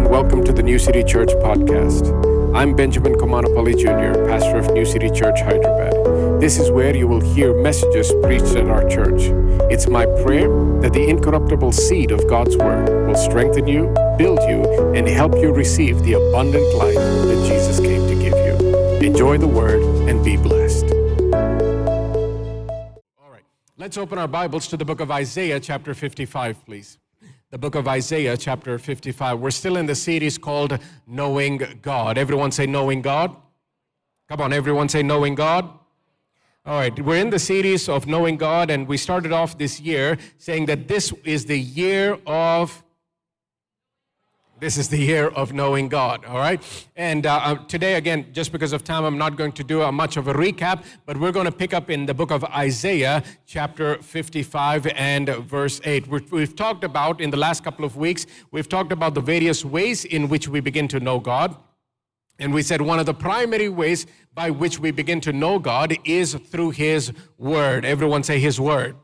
and welcome to the New City Church podcast. I'm Benjamin Komanapalli Jr., pastor of New City Church, Hyderabad. This is where you will hear messages preached at our church. It's my prayer that the incorruptible seed of God's Word will strengthen you, build you, and help you receive the abundant life that Jesus came to give you. Enjoy the Word and be blessed. All right, let's open our Bibles to the book of Isaiah, chapter 55, please the book of Isaiah, chapter 55. We're still in the series called Knowing God. Everyone say, Knowing God. Come on, everyone say, Knowing God. All right, we're in the series of Knowing God, and we started off this year saying that this is the year of this is the year of knowing God, all right? And uh, uh, today, again, just because of time, I'm not going to do a, much of a recap, but we're going to pick up in the book of Isaiah, chapter 55 and verse 8. we we've talked about, in the last couple of weeks, we've talked about the various ways in which we begin to know God. And we said one of the primary ways by which we begin to know God is through His Word. Everyone say His Word.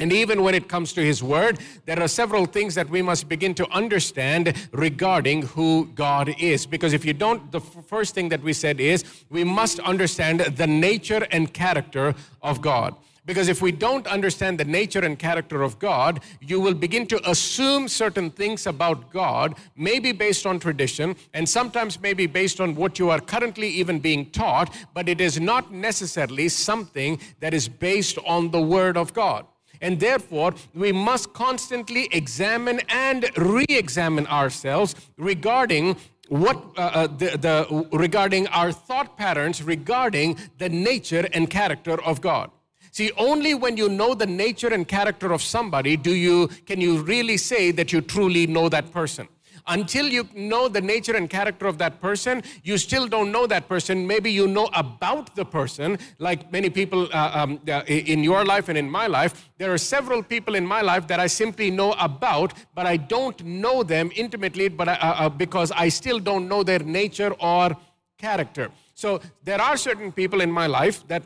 And even when it comes to His Word, there are several things that we must begin to understand regarding who God is. Because if you don't, the first thing that we said is we must understand the nature and character of God. Because if we don't understand the nature and character of God, you will begin to assume certain things about God, maybe based on tradition, and sometimes maybe based on what you are currently even being taught, but it is not necessarily something that is based on the Word of God. And therefore, we must constantly examine and re examine ourselves regarding what uh, uh, the, the, regarding our thought patterns regarding the nature and character of God. See, only when you know the nature and character of somebody do you can you really say that you truly know that person until you know the nature and character of that person, you still don't know that person. Maybe you know about the person, like many people uh, um, uh, in your life and in my life. There are several people in my life that I simply know about, but I don't know them intimately, but I, uh, uh, because I still don't know their nature or character. So there are certain people in my life that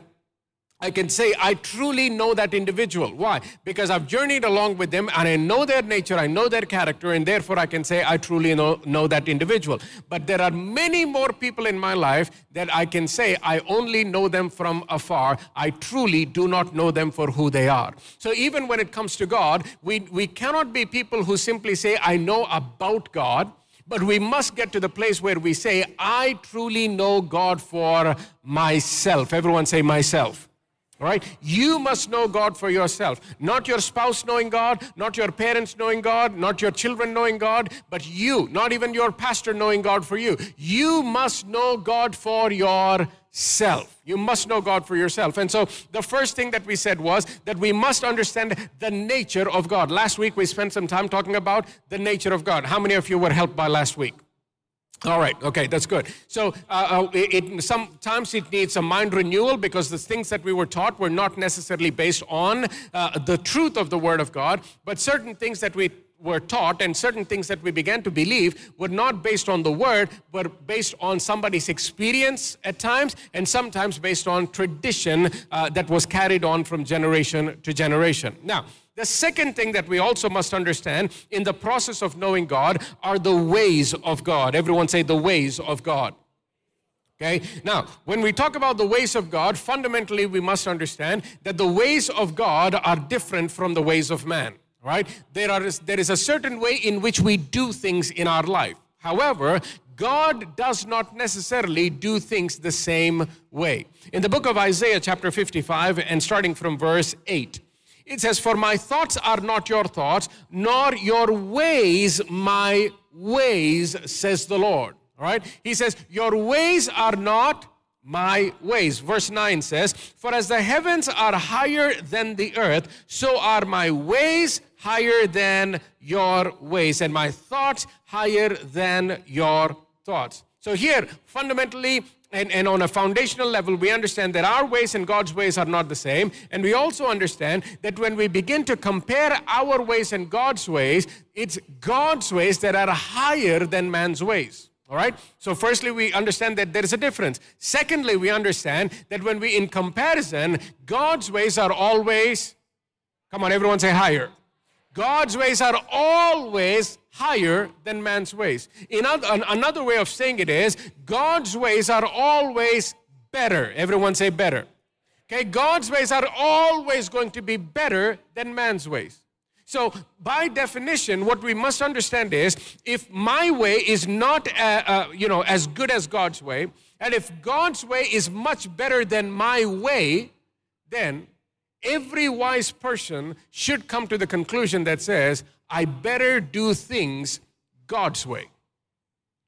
I can say I truly know that individual. Why? Because I've journeyed along with them and I know their nature, I know their character, and therefore I can say I truly know, know that individual. But there are many more people in my life that I can say I only know them from afar. I truly do not know them for who they are. So even when it comes to God, we, we cannot be people who simply say, I know about God. But we must get to the place where we say, I truly know God for myself. Everyone say, myself. All right? You must know God for yourself. Not your spouse knowing God, not your parents knowing God, not your children knowing God, but you, not even your pastor knowing God for you. You must know God for yourself. You must know God for yourself. And so the first thing that we said was that we must understand the nature of God. Last week we spent some time talking about the nature of God. How many of you were helped by last week? All right, okay, that's good. So uh, uh, it, sometimes it needs a mind renewal because the things that we were taught were not necessarily based on uh, the truth of the Word of God, but certain things that we were taught and certain things that we began to believe were not based on the word but based on somebody's experience at times and sometimes based on tradition uh, that was carried on from generation to generation now the second thing that we also must understand in the process of knowing God are the ways of God. Everyone say the ways of God. Okay, now when we talk about the ways of God, fundamentally we must understand that the ways of God are different from the ways of man. Right? There, are, there is a certain way in which we do things in our life. However, God does not necessarily do things the same way. In the book of Isaiah, chapter 55, and starting from verse 8, it says, For my thoughts are not your thoughts, nor your ways my ways, says the Lord. All right? He says, Your ways are not my ways. Verse 9 says, For as the heavens are higher than the earth, so are my ways higher than your ways, and my thoughts higher than your thoughts. So here, fundamentally, and, and on a foundational level, we understand that our ways and God's ways are not the same. And we also understand that when we begin to compare our ways and God's ways, it's God's ways that are higher than man's ways. All right? So, firstly, we understand that there is a difference. Secondly, we understand that when we, in comparison, God's ways are always, come on, everyone say higher. God's ways are always higher than man's ways. In other, another way of saying it is God's ways are always better. Everyone say better. Okay, God's ways are always going to be better than man's ways. So, by definition, what we must understand is if my way is not, uh, uh, you know, as good as God's way, and if God's way is much better than my way, then every wise person should come to the conclusion that says, I better do things God's way.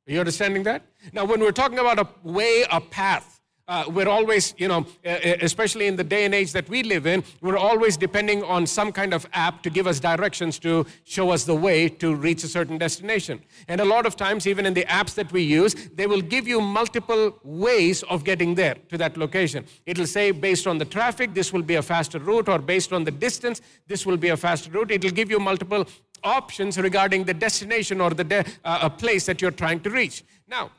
Are you understanding that? Now, when we're talking about a way, a path, uh, we're always, you know, especially in the day and age that we live in, we're always depending on some kind of app to give us directions to show us the way to reach a certain destination. And a lot of times, even in the apps that we use, they will give you multiple ways of getting there to that location. It'll say, based on the traffic, this will be a faster route, or based on the distance, this will be a faster route. It'll give you multiple options regarding the destination or the de- uh, a place that you're trying to reach. Now,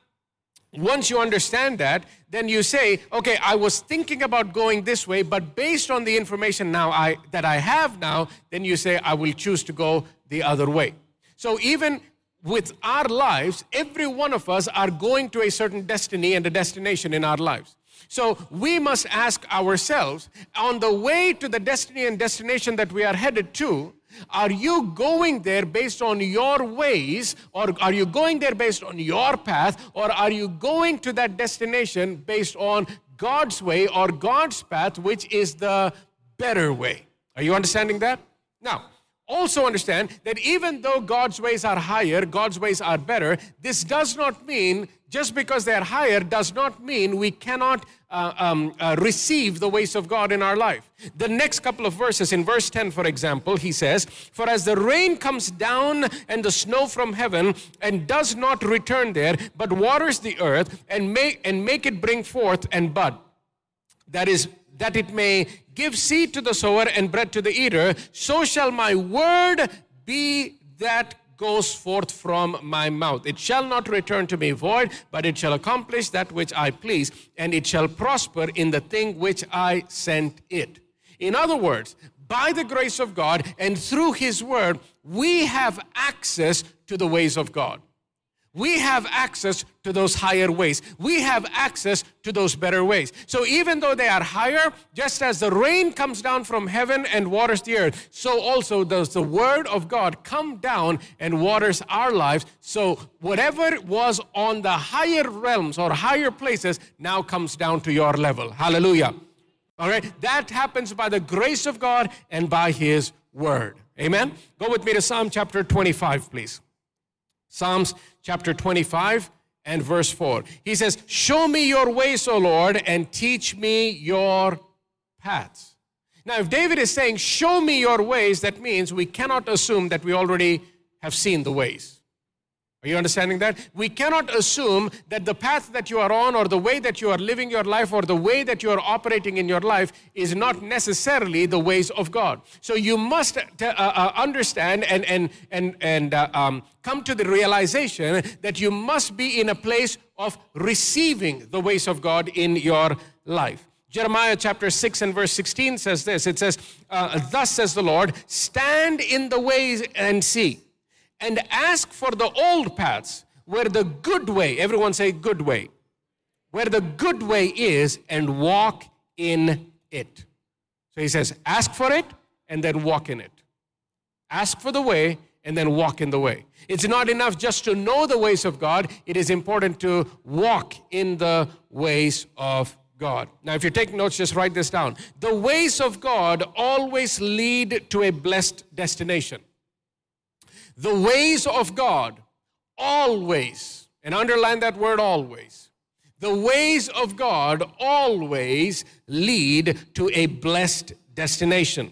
once you understand that, then you say, okay, I was thinking about going this way, but based on the information now I, that I have now, then you say, I will choose to go the other way. So even with our lives, every one of us are going to a certain destiny and a destination in our lives. So we must ask ourselves, on the way to the destiny and destination that we are headed to, are you going there based on your ways, or are you going there based on your path, or are you going to that destination based on God's way or God's path, which is the better way? Are you understanding that? Now, also understand that even though God's ways are higher, God's ways are better, this does not mean, just because they are higher, does not mean we cannot uh, um, uh, receive the ways of God in our life. The next couple of verses, in verse 10, for example, he says, For as the rain comes down and the snow from heaven and does not return there, but waters the earth and make, and make it bring forth and bud, that is, that it may give seed to the sower and bread to the eater, so shall my word be that goes forth from my mouth. It shall not return to me void, but it shall accomplish that which I please, and it shall prosper in the thing which I sent it. In other words, by the grace of God and through His Word, we have access to the ways of God. We have access to those higher ways. We have access to those better ways. So even though they are higher, just as the rain comes down from heaven and waters the earth, so also does the word of God come down and waters our lives. So whatever was on the higher realms or higher places now comes down to your level. Hallelujah. All right? That happens by the grace of God and by his word. Amen. Go with me to Psalm chapter 25, please. Psalms chapter 25 and verse 4. He says, Show me your ways, O Lord, and teach me your paths. Now, if David is saying, Show me your ways, that means we cannot assume that we already have seen the ways. Are you understanding that? We cannot assume that the path that you are on, or the way that you are living your life, or the way that you are operating in your life is not necessarily the ways of God. So you must uh, uh, understand and, and, and, and uh, um, come to the realization that you must be in a place of receiving the ways of God in your life. Jeremiah chapter 6 and verse 16 says this it says, uh, Thus says the Lord, stand in the ways and see and ask for the old paths where the good way, everyone say good way, where the good way is and walk in it. So he says, ask for it and then walk in it. Ask for the way and then walk in the way. It's not enough just to know the ways of God, it is important to walk in the ways of God. Now, if you're taking notes, just write this down. The ways of God always lead to a blessed destination. The ways of God always, and underline that word always, the ways of God always lead to a blessed destination.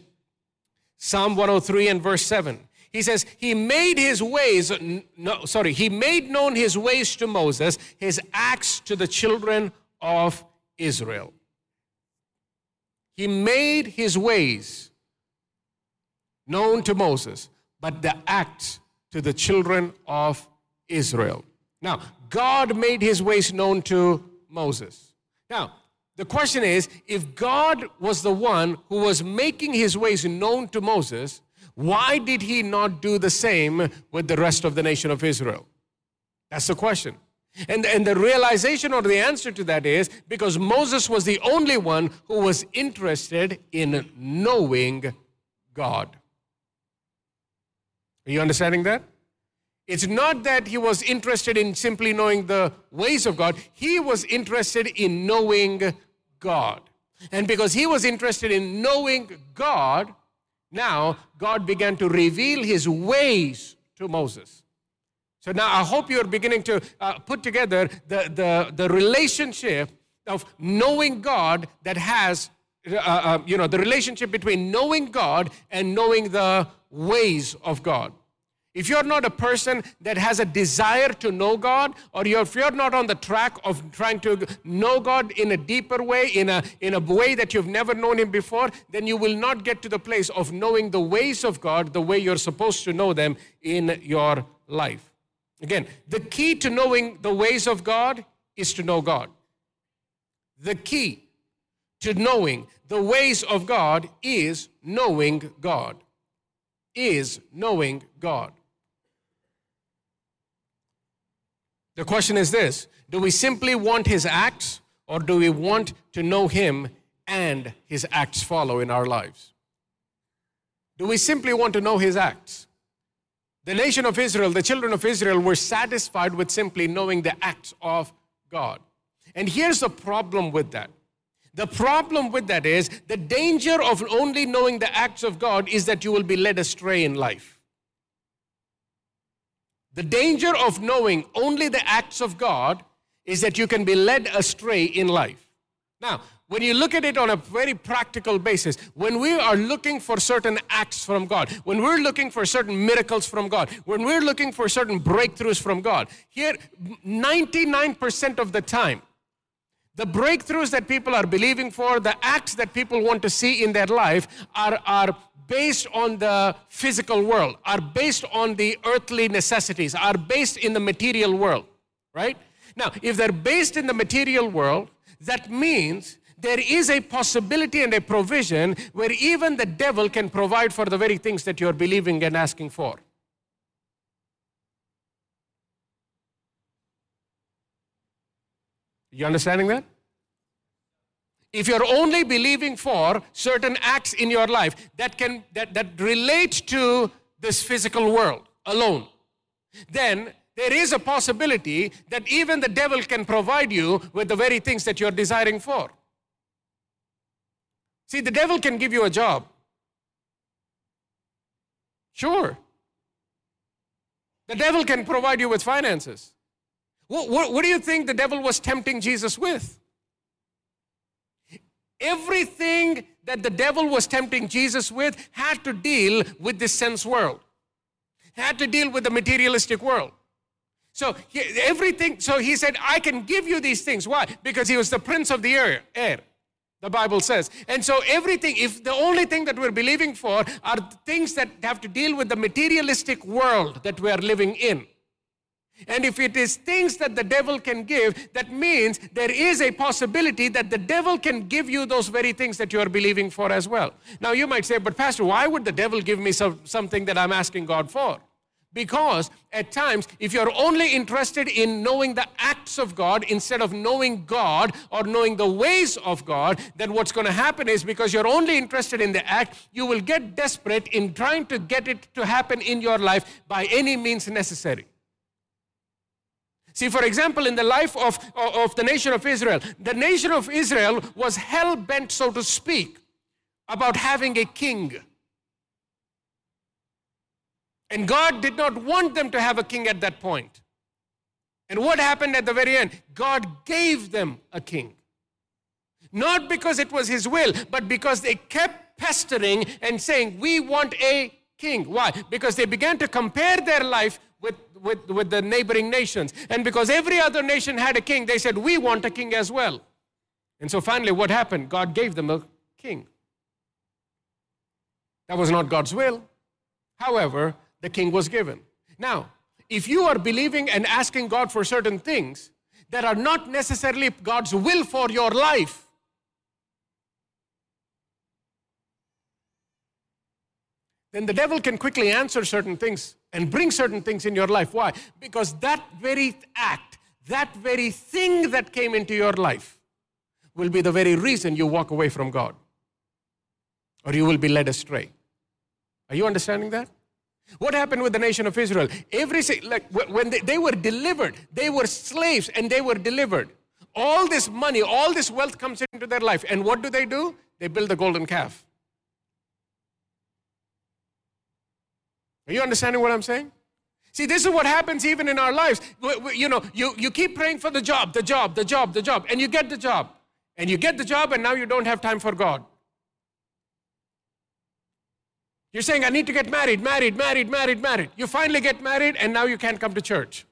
Psalm 103 and verse 7. He says, He made his ways, no, sorry, He made known his ways to Moses, his acts to the children of Israel. He made his ways known to Moses but the act to the children of Israel. Now, God made his ways known to Moses. Now, the question is if God was the one who was making his ways known to Moses, Why did he not do the same with the rest of the nation of Israel? That's the question. And, and the realization or the answer to that is because Moses was the only one who was interested in knowing God. Are you understanding that? It's not that he was interested in simply knowing the ways of God, he was interested in knowing God. And because he was interested in knowing God, now God began to reveal his ways to Moses. So now I hope you're beginning to uh, put together the, the, the relationship of knowing God that has, uh, uh, you know, the relationship between knowing God and knowing the ways of God. If you're not a person that has a desire to know God, or you're, if you're not on the track of trying to know God in a deeper way, in a, in a way that you've never known Him before, then you will not get to the place of knowing the ways of God the way you're supposed to know them in your life. Again, the key to knowing the ways of God is to know God. The key to knowing the ways of God is knowing God. Is knowing God. The question is this Do we simply want his acts, or do we want to know him and his acts follow in our lives? Do we simply want to know his acts? The nation of Israel, the children of Israel, were satisfied with simply knowing the acts of God. And here's the problem with that. The problem with that is the danger of only knowing the acts of God is that you will be led astray in life. The danger of knowing only the acts of God is that you can be led astray in life. Now, when you look at it on a very practical basis, when we are looking for certain acts from God, when we're looking for certain miracles from God, when we're looking for certain breakthroughs from God, here, 99% of the time, the breakthroughs that people are believing for, the acts that people want to see in their life are, are based on the physical world, are based on the earthly necessities, are based in the material world, right? Now, if they're based in the material world, that means there is a possibility and a provision where even the devil can provide for the very things that you're believing and asking for. You understanding that? if you're only believing for certain acts in your life that can that, that relate to this physical world alone then there is a possibility that even the devil can provide you with the very things that you're desiring for. See the devil can give you a job. Sure. The devil can provide you with finances what, what, what do you think the devil was tempting jesus with Everything that the devil was tempting Jesus with had to deal with this sense world, had to deal with the materialistic world. So he, everything, so he said, I can give you these things. Why? Because he was the prince of the air, air, the Bible says. And so everything, if the only thing that we're believing for are things that have to deal with the materialistic world that we are living in, and if it is things that the devil can give, that means there is a possibility that the devil can give you those very things that you are believing for as well. Now you might say, but Pastor, why would the devil give me some, something that I'm asking God for? Because at times, if you're only interested in knowing the acts of God instead of knowing God or knowing the ways of God, then what's going to happen is because you're only interested in the act, you will get desperate in trying to get it to happen in your life by any means necessary. See, for example, in the life of, of the nation of Israel, the nation of Israel was hell bent, so to speak, about having a king. And God did not want them to have a king at that point. And what happened at the very end? God gave them a king. Not because it was his will, but because they kept pestering and saying, We want a king. Why? Because they began to compare their life with, with, with the neighboring nations. And because every other nation had a king, they said, We want a king as well. And so finally, what happened? God gave them a king. That was not God's will. However, the king was given. Now, if you are believing and asking God for certain things that are not necessarily God's will for your life, then the devil can quickly answer certain things and bring certain things in your life. Why? Because that very act, that very thing that came into your life will be the very reason you walk away from God or you will be led astray. Are you understanding that? What happened with the nation of Israel? Every like when they, they were delivered, they were slaves and they were delivered. All this money, all this wealth comes into their life. And what do they do? They build the golden calf. Are you understanding what I'm saying? See, this is what happens even in our lives. You know, you, you keep praying for the job, the job, the job, the job, and you get the job. And you get the job, and now you don't have time for God. You're saying, I need to get married, married, married, married, married. You finally get married, and now you can't come to church.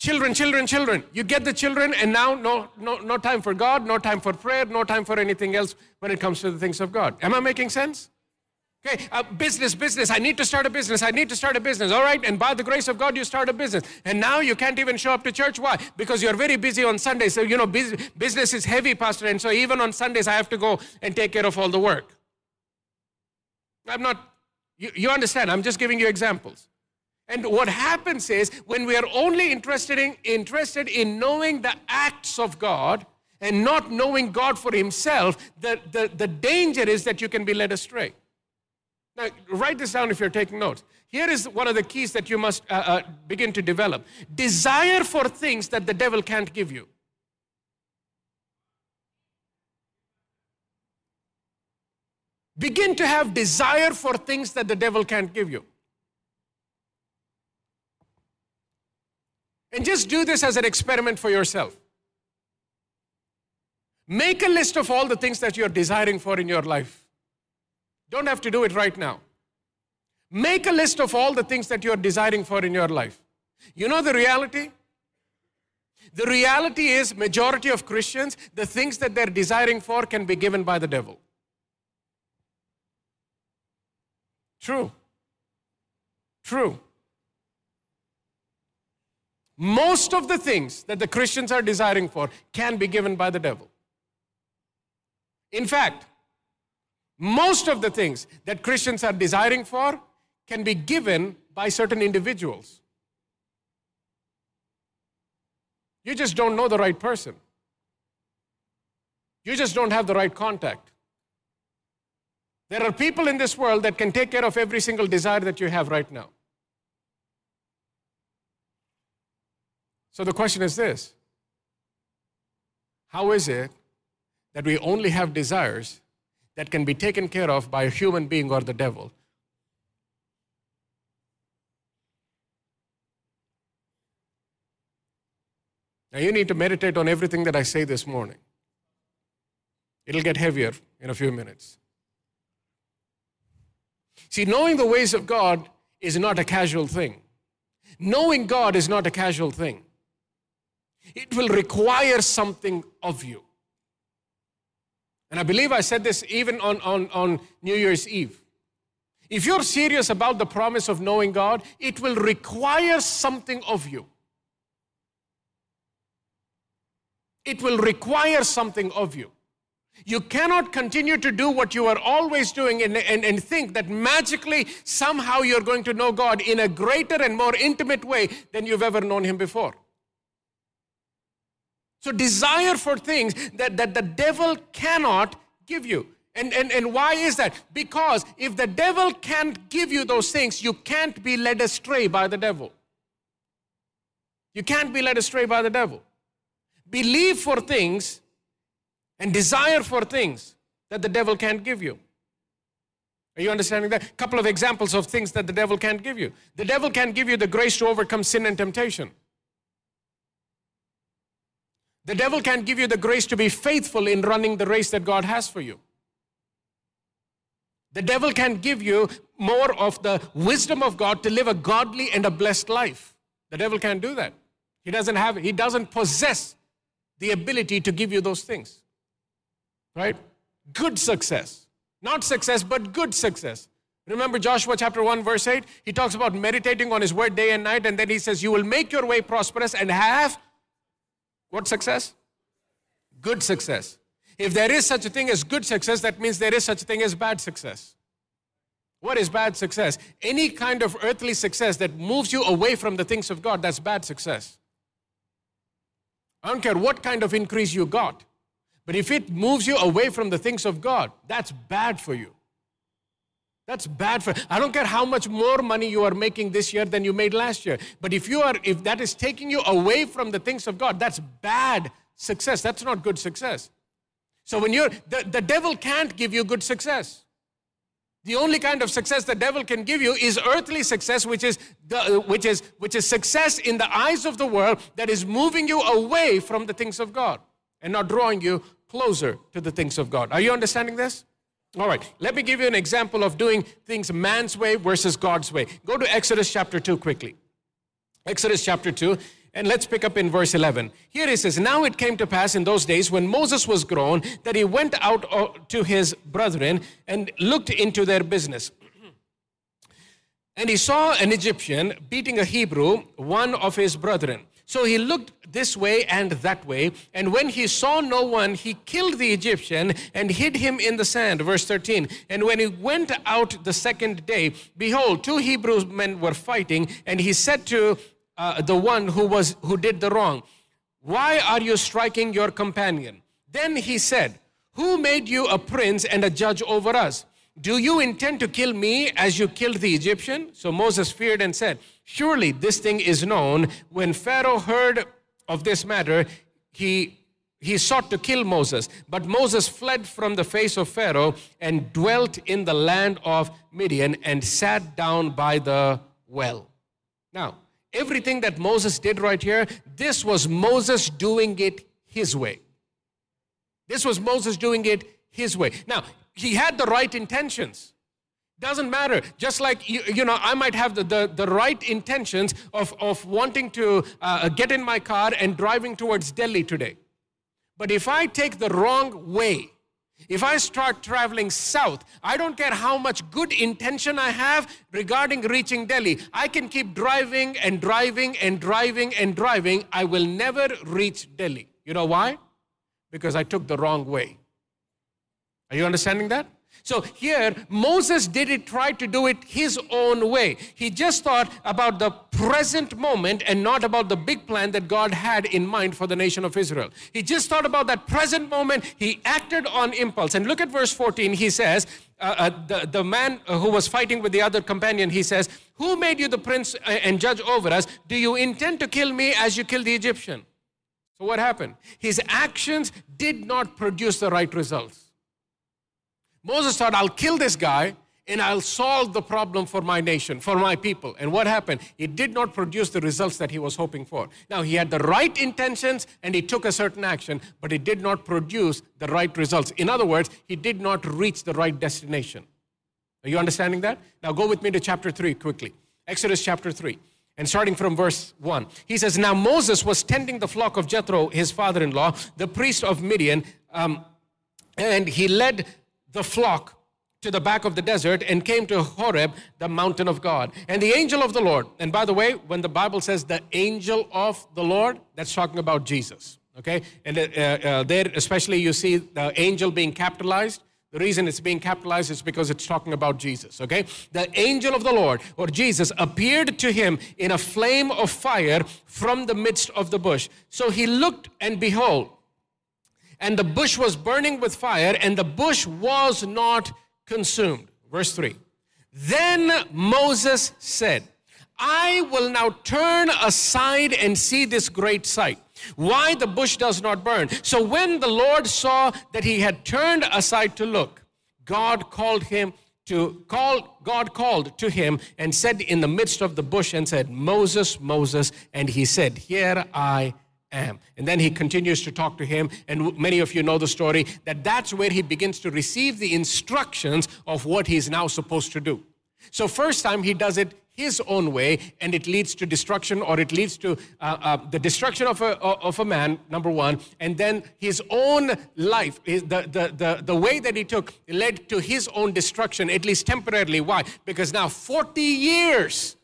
Children, children, children. You get the children, and now no, no, no time for God, no time for prayer, no time for anything else when it comes to the things of God. Am I making sense? Okay, uh, business, business. I need to start a business. I need to start a business. All right, and by the grace of God, you start a business. And now you can't even show up to church. Why? Because you're very busy on Sundays. So, you know, business is heavy, Pastor. And so even on Sundays, I have to go and take care of all the work. I'm not, you, you understand, I'm just giving you examples. And what happens is when we are only interested in, interested in knowing the acts of God and not knowing God for Himself, the, the, the danger is that you can be led astray. Now, write this down if you're taking notes. Here is one of the keys that you must uh, uh, begin to develop desire for things that the devil can't give you. Begin to have desire for things that the devil can't give you. And just do this as an experiment for yourself. Make a list of all the things that you're desiring for in your life. Don't have to do it right now. Make a list of all the things that you're desiring for in your life. You know the reality? The reality is majority of Christians, the things that they're desiring for can be given by the devil. True. True. Most of the things that the Christians are desiring for can be given by the devil. In fact, most of the things that Christians are desiring for can be given by certain individuals. You just don't know the right person. You just don't have the right contact. There are people in this world that can take care of every single desire that you have right now. So the question is this How is it that we only have desires that can be taken care of by a human being or the devil? Now, you need to meditate on everything that I say this morning. It'll get heavier in a few minutes. See, knowing the ways of God is not a casual thing. Knowing God is not a casual thing. It will require something of you. And I believe I said this even on, on, on New Year's Eve. If you're serious about the promise of knowing God, it will require something of you. It will require something of you. You cannot continue to do what you are always doing and, and, and, think that magically somehow you're going to know God in a greater and more intimate way than you've ever known Him before. So, desire for things that, that the devil cannot give you. And, and, and why is that? Because if the devil can't give you those things, you can't be led astray by the devil. You can't be led astray by the devil. Believe for things and desire for things that the devil can't give you. Are you understanding that? A couple of examples of things that the devil can't give you. The devil can't give you the grace to overcome sin and temptation. The devil can't give you the grace to be faithful in running the race that God has for you. The devil can't give you more of the wisdom of God to live a godly and a blessed life. The devil can't do that. He doesn't have he doesn't possess the ability to give you those things. Right? Good success. Not success, but good success. Remember Joshua chapter 1, verse 8? He talks about meditating on his word day and night, and then he says, You will make your way prosperous and have what success? Good success. If there is such a thing as good success, that means there is such a thing as bad success. What is bad success? Any kind of earthly success that moves you away from the things of God, that's bad success. I don't care what kind of increase you got, but if it moves you away from the things of God, that's bad for you. That's bad for I don't care how much more money you are making this year than you made last year. But if you are if that is taking you away from the things of God, that's bad success. That's not good success. So when you're the, the devil can't give you good success. The only kind of success the devil can give you is earthly success, which is, the, which, is, which is success in the eyes of the world that is moving you away from the things of God and not drawing you closer to the things of God. Are you understanding this? All right, let me give you an example of doing things man's way versus God's way. Go to Exodus chapter 2 quickly. Exodus chapter 2. And let's pick up in verse 11. Here it says, Now it came to pass in those days when Moses was grown that he went out uh, to his brethren and looked into their business. And he saw an Egyptian beating a Hebrew, one of his brethren. So he looked this way and that way, and when he saw no one, he killed the Egyptian and hid him in the sand. Verse 13. And when he went out the second day, behold, two Hebrew men were fighting, and he said to uh, the one who was who did the wrong why are you striking your companion then he said who made you a prince and a judge over us do you intend to kill me as you killed the egyptian so moses feared and said surely this thing is known when pharaoh heard of this matter he he sought to kill Moses, but Moses fled from the face of Pharaoh and dwelt in the land of Midian and sat down by the well. Now, everything that Moses did right here, this was Moses doing it his way. This was Moses doing it his way. Now, he had the right intentions. Doesn't matter. Just like, you, you know, I might have the, the, the right intentions of, of wanting to uh, get in my car and driving towards Delhi today. But if I take the wrong way, if I start traveling south, I don't care how much good intention I have regarding reaching Delhi. I can keep driving and driving and driving and driving. I will never reach Delhi. You know why? Because I took the wrong way. Are you understanding that? So here, Moses did it, tried to do it his own way. He just thought about the present moment and not about the big plan that God had in mind for the nation of Israel. He just thought about that present moment. He acted on impulse. And look at verse 14. He says, uh, uh, the, the man who was fighting with the other companion, he says, Who made you the prince uh, and judge over us? Do you intend to kill me as you killed the Egyptian? So what happened? His actions did not produce the right results. Moses thought, I'll kill this guy and I'll solve the problem for my nation, for my people. And what happened? It did not produce the results that he was hoping for. Now, he had the right intentions and he took a certain action, but it did not produce the right results. In other words, he did not reach the right destination. Are you understanding that? Now, go with me to chapter 3 quickly. Exodus chapter 3. And starting from verse 1, he says, Now Moses was tending the flock of Jethro, his father in law, the priest of Midian, um, and he led the flock to the back of the desert and came to Horeb, the mountain of God. And the angel of the Lord, and by the way, when the Bible says the angel of the Lord, that's talking about Jesus. Okay? And uh, uh, there, especially, you see the angel being capitalized. The reason it's being capitalized is because it's talking about Jesus, okay? The angel of the Lord, or Jesus, appeared to him in a flame of fire from the midst of the bush. So he looked, and behold, and the bush was burning with fire, and the bush was not consumed. Verse 3. Then Moses said, I will now turn aside and see this great sight. Why the bush does not burn. So when the Lord saw that he had turned aside to look, God called him to call God called to him and said in the midst of the bush and said, Moses, Moses, and he said, Here I am. And then he continues to talk to him, and many of you know the story that that's where he begins to receive the instructions of what he's now supposed to do. So, first time he does it his own way, and it leads to destruction, or it leads to uh, uh, the destruction of a, of a man, number one, and then his own life, the, the, the, the way that he took led to his own destruction, at least temporarily. Why? Because now 40 years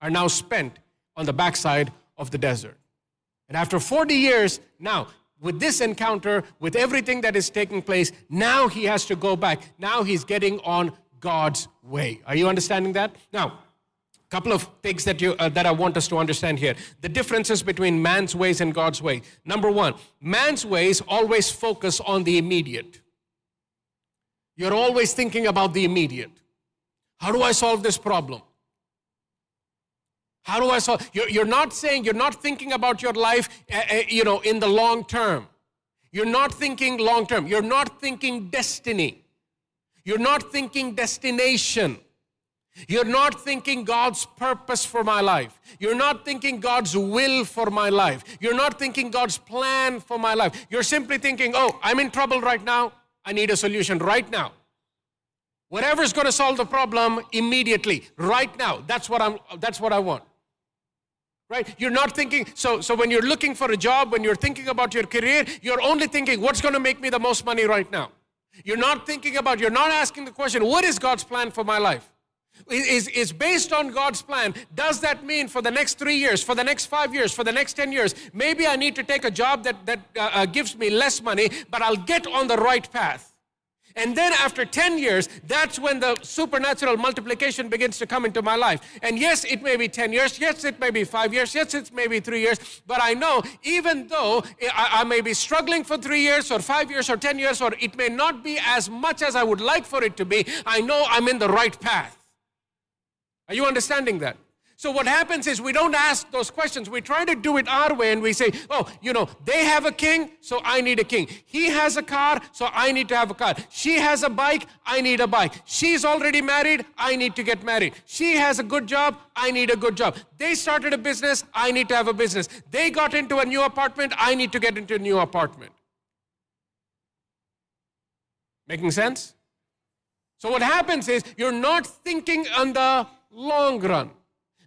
are now spent on the backside of the desert. And after 40 years, now, with this encounter, with everything that is taking place, now he has to go back. Now he's getting on God's way. Are you understanding that? Now, a couple of things that you uh, that I want us to understand here. The differences between man's ways and God's way. Number 1, man's ways always focus on the immediate. You're always thinking about the immediate. How do I solve this problem? How do I solve? You're, you're not saying, you're not thinking about your life, uh, uh, you know, in the long term. You're not thinking long term. You're not thinking destiny. You're not thinking destination. You're not thinking God's purpose for my life. You're not thinking God's will for my life. You're not thinking God's plan for my life. You're simply thinking, oh, I'm in trouble right now. I need a solution right now. Whatever's going to solve the problem immediately, right now. That's what I'm that's what I want right you're not thinking so so when you're looking for a job when you're thinking about your career you're only thinking what's going to make me the most money right now you're not thinking about you're not asking the question what is god's plan for my life is, is based on God's plan. Does that mean for the next three years, for the next five years, for the next 10 years, maybe I need to take a job that, that uh, uh, gives me less money, but I'll get on the right path? And then after 10 years, that's when the supernatural multiplication begins to come into my life. And yes, it may be 10 years. Yes, it may be five years. Yes, it may be three years. But I know even though I, may be struggling for three years or five years or 10 years, or it may not be as much as I would like for it to be, I know I'm in the right path. Are you understanding that? So what happens is we don't ask those questions. We try to do it our way and we say, oh, you know, they have a king, so I need a king. He has a car, so I need to have a car. She has a bike, I need a bike. She's already married, I need to get married. She has a good job, I need a good job. They started a business, I need to have a business. They got into a new apartment, I need to get into a new apartment. Making sense? So what happens is you're not thinking on the long run.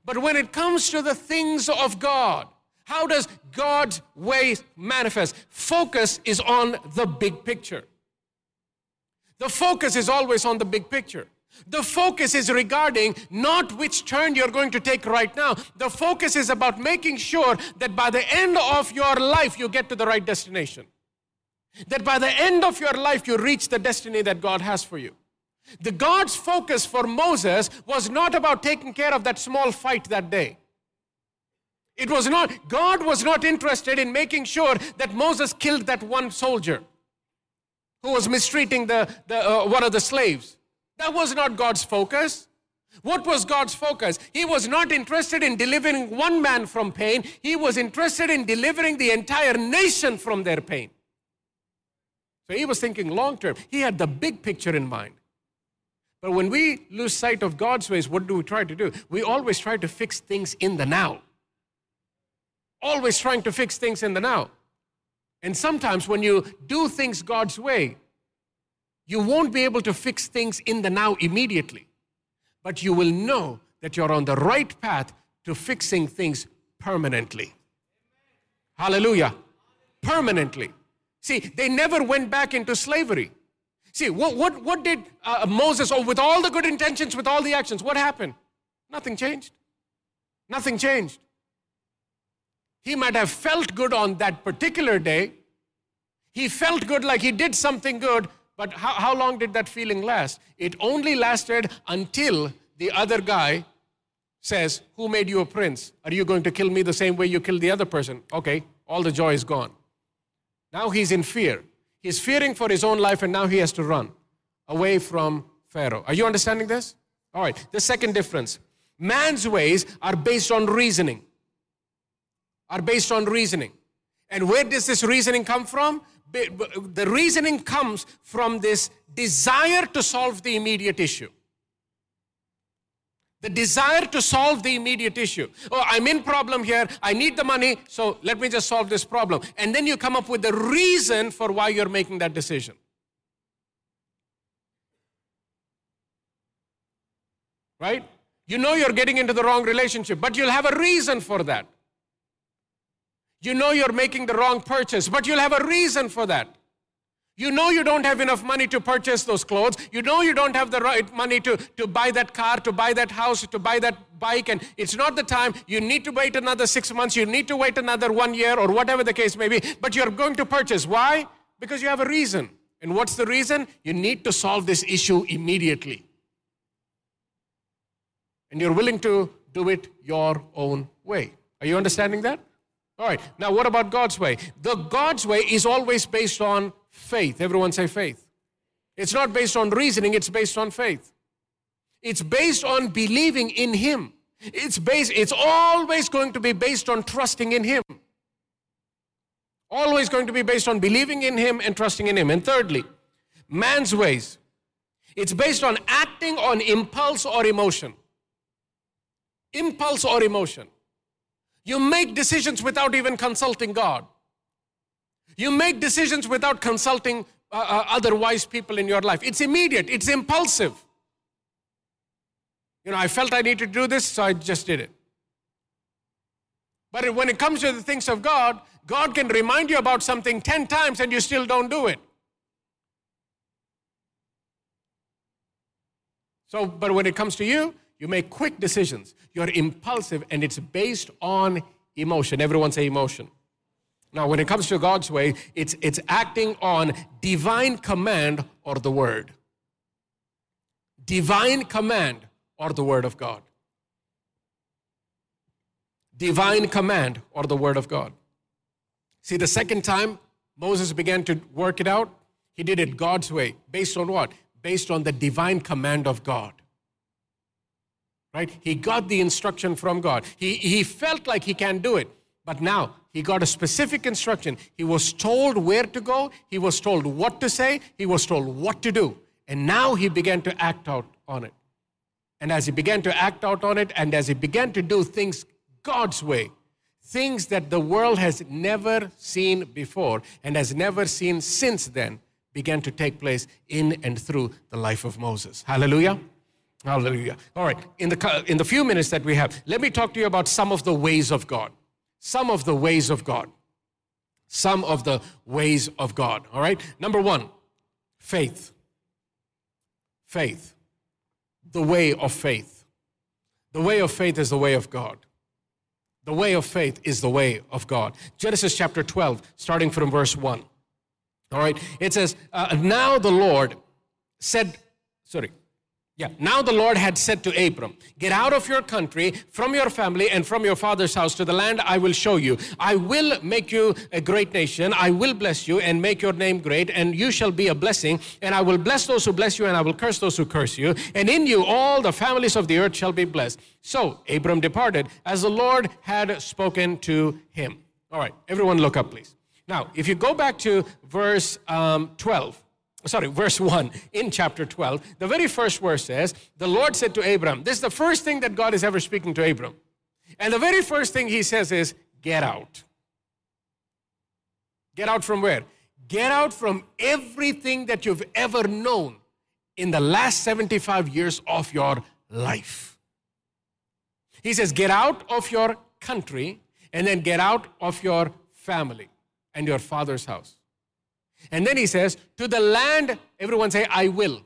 But when it comes to the things of God, how does God's way manifest? Focus is on the big picture. The focus is always on the big picture. The focus is regarding not which turn you're going to take right now. The focus is about making sure that by the end of your life, you get to the right destination. That by the end of your life, you reach the destiny that God has for you. The God's focus for Moses was not about taking care of that small fight that day. It was not, God was not interested in making sure that Moses killed that one soldier who was mistreating the, the, uh, one of the slaves. That was not God's focus. What was God's focus? He was not interested in delivering one man from pain, he was interested in delivering the entire nation from their pain. So he was thinking long term. He had the big picture in mind. But when we lose sight of God's ways, what do we try to do? We always try to fix things in the now. Always trying to fix things in the now. And sometimes when you do things God's way, you won't be able to fix things in the now immediately. But you will know that you're on the right path to fixing things permanently. Hallelujah. Permanently. See, they never went back into slavery. See, what, what, what did uh, Moses, oh, with all the good intentions, with all the actions, what happened? Nothing changed. Nothing changed. He might have felt good on that particular day. He felt good like he did something good, but how, how long did that feeling last? It only lasted until the other guy says, Who made you a prince? Are you going to kill me the same way you killed the other person? Okay, all the joy is gone. Now he's in fear. He's fearing for his own life and now he has to run away from Pharaoh. Are you understanding this? All right. The second difference man's ways are based on reasoning. Are based on reasoning. And where does this reasoning come from? The reasoning comes from this desire to solve the immediate issue. The desire to solve the immediate issue. Oh, I'm in problem here. I need the money, so let me just solve this problem. And then you come up with the reason for why you're making that decision. Right? You know you're getting into the wrong relationship, but you'll have a reason for that. You know you're making the wrong purchase, but you'll have a reason for that. You know you don't have enough money to purchase those clothes. You know you don't have the right money to, to buy that car, to buy that house, to buy that bike, and it's not the time. You need to wait another six months. You need to wait another one year, or whatever the case may be. But you're going to purchase. Why? Because you have a reason. And what's the reason? You need to solve this issue immediately. And you're willing to do it your own way. Are you understanding that? All right. Now, what about God's way? The God's way is always based on faith. Everyone say faith. It's not based on reasoning, it's based on faith. It's based on believing in Him. It's based, it's always going to be based on trusting in Him. Always going to be based on believing in Him and trusting in Him. And thirdly, man's ways. It's based on acting on impulse or emotion. Impulse or emotion. You make decisions without even consulting God. You make decisions without consulting uh, uh, other wise people in your life. It's immediate, it's impulsive. You know, I felt I needed to do this, so I just did it. But when it comes to the things of God, God can remind you about something 10 times and you still don't do it. So, but when it comes to you, you make quick decisions. You're impulsive and it's based on emotion. Everyone say emotion. Now, when it comes to God's way, it's, it's acting on divine command or the word. Divine command or the word of God. Divine command or the word of God. See, the second time Moses began to work it out, he did it God's way. Based on what? Based on the divine command of God. Right? He got the instruction from God. He, he felt like he can do it. But now he got a specific instruction. He was told where to go, he was told what to say, he was told what to do. And now he began to act out on it. And as he began to act out on it, and as he began to do things God's way, things that the world has never seen before and has never seen since then, began to take place in and through the life of Moses. Hallelujah. Hallelujah. All right, in the, in the few minutes that we have, let me talk to you about some of the ways of God. Some of the ways of God. Some of the ways of God. All right, number one, faith. Faith. The way of faith. The way of faith is the way of God. The way of faith is the way of God. Genesis chapter 12, starting from verse 1. All right, it says, uh, Now the Lord said, sorry, yeah. Now the Lord had said to Abram, Get out of your country, from your family, and from your father's house to the land I will show you. I will make you a great nation. I will bless you and make your name great, and you shall be a blessing. And I will bless those who bless you, and I will curse those who curse you. And in you all the families of the earth shall be blessed. So Abram departed as the Lord had spoken to him. All right, everyone look up, please. Now, if you go back to verse um, 12, sorry, verse 1 in chapter 12, the very first verse says, The Lord said to Abram, this is the first thing that God is ever speaking to Abram. And the very first thing he says is, Get out. Get out from where? Get out from everything that you've ever known in the last 75 years of your life. He says, Get out of your country and then get out of your family and your father's house. And then he says, To the land, everyone say, I will.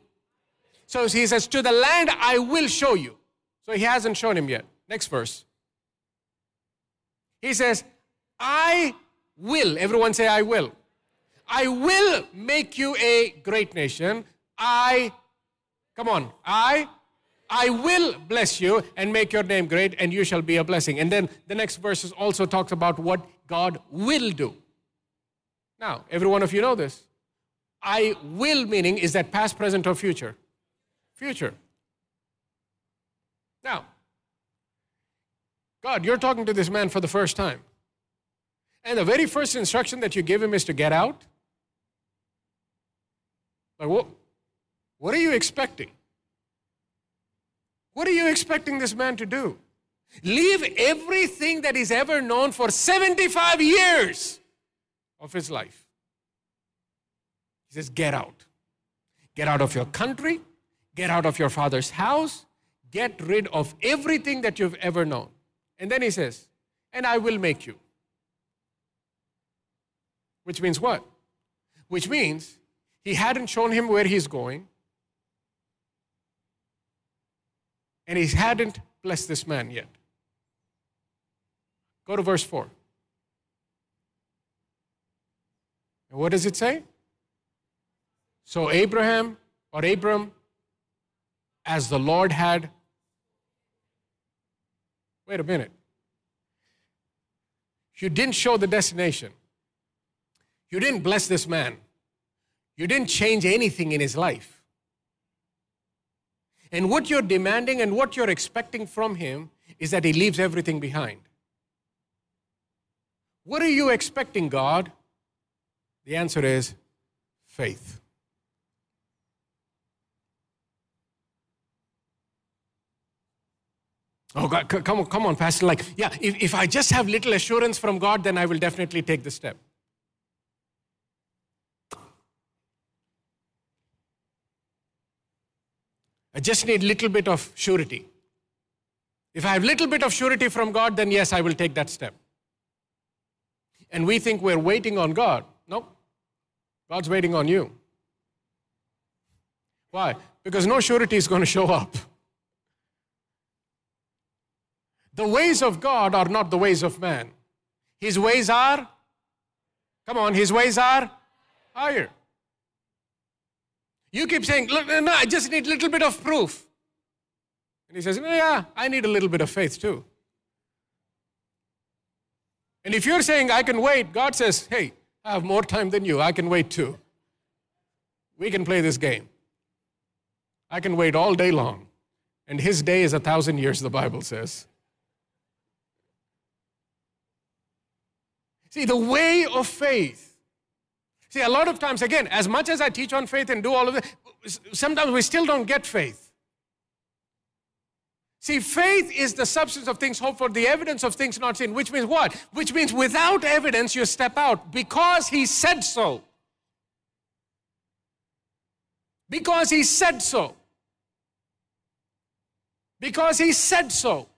So he says, To the land I will show you. So he hasn't shown him yet. Next verse. He says, I will. Everyone say, I will. I will make you a great nation. I, come on, I, I will bless you and make your name great, and you shall be a blessing. And then the next verses also talks about what God will do. Now, every one of you know this. I will meaning is that past, present, or future? Future. Now, God, you're talking to this man for the first time. And the very first instruction that you give him is to get out. Like, what, what are you expecting? What are you expecting this man to do? Leave everything that he's ever known for 75 years of his life. He says, Get out. Get out of your country, get out of your father's house, get rid of everything that you've ever known. And then he says, And I will make you. Which means what? Which means he hadn't shown him where he's going, and he hadn't blessed this man yet. Go to verse 4. And what does it say? So Abraham or Abram, as the Lord had wait a minute. You didn't show the destination. You didn't bless this man. You didn't change anything in his life. And what you're demanding and what you're expecting from him is that he leaves everything behind. What are you expecting, God? The answer is faith. Oh, God, come on, come on, Pastor. Like, yeah, if, if I just have little assurance from God, then I will definitely take the step. I just need a little bit of surety. If I have a little bit of surety from God, then yes, I will take that step. And we think we're waiting on God. No, God's waiting on you. Why? Because no surety is going to show up. The ways of God are not the ways of man. His ways are, come on, his ways are higher. You keep saying, Look, no, I just need a little bit of proof. And he says, oh, Yeah, I need a little bit of faith too. And if you're saying, I can wait, God says, Hey, I have more time than you. I can wait too. We can play this game. I can wait all day long. And his day is a thousand years, the Bible says. See, the way of faith. See, a lot of times, again, as much as I teach on faith and do all of it, sometimes we still don't get faith. See, faith is the substance of things hoped for, the evidence of things not seen, which means what? Which means without evidence, you step out because he said so. Because he said so. Because he said so.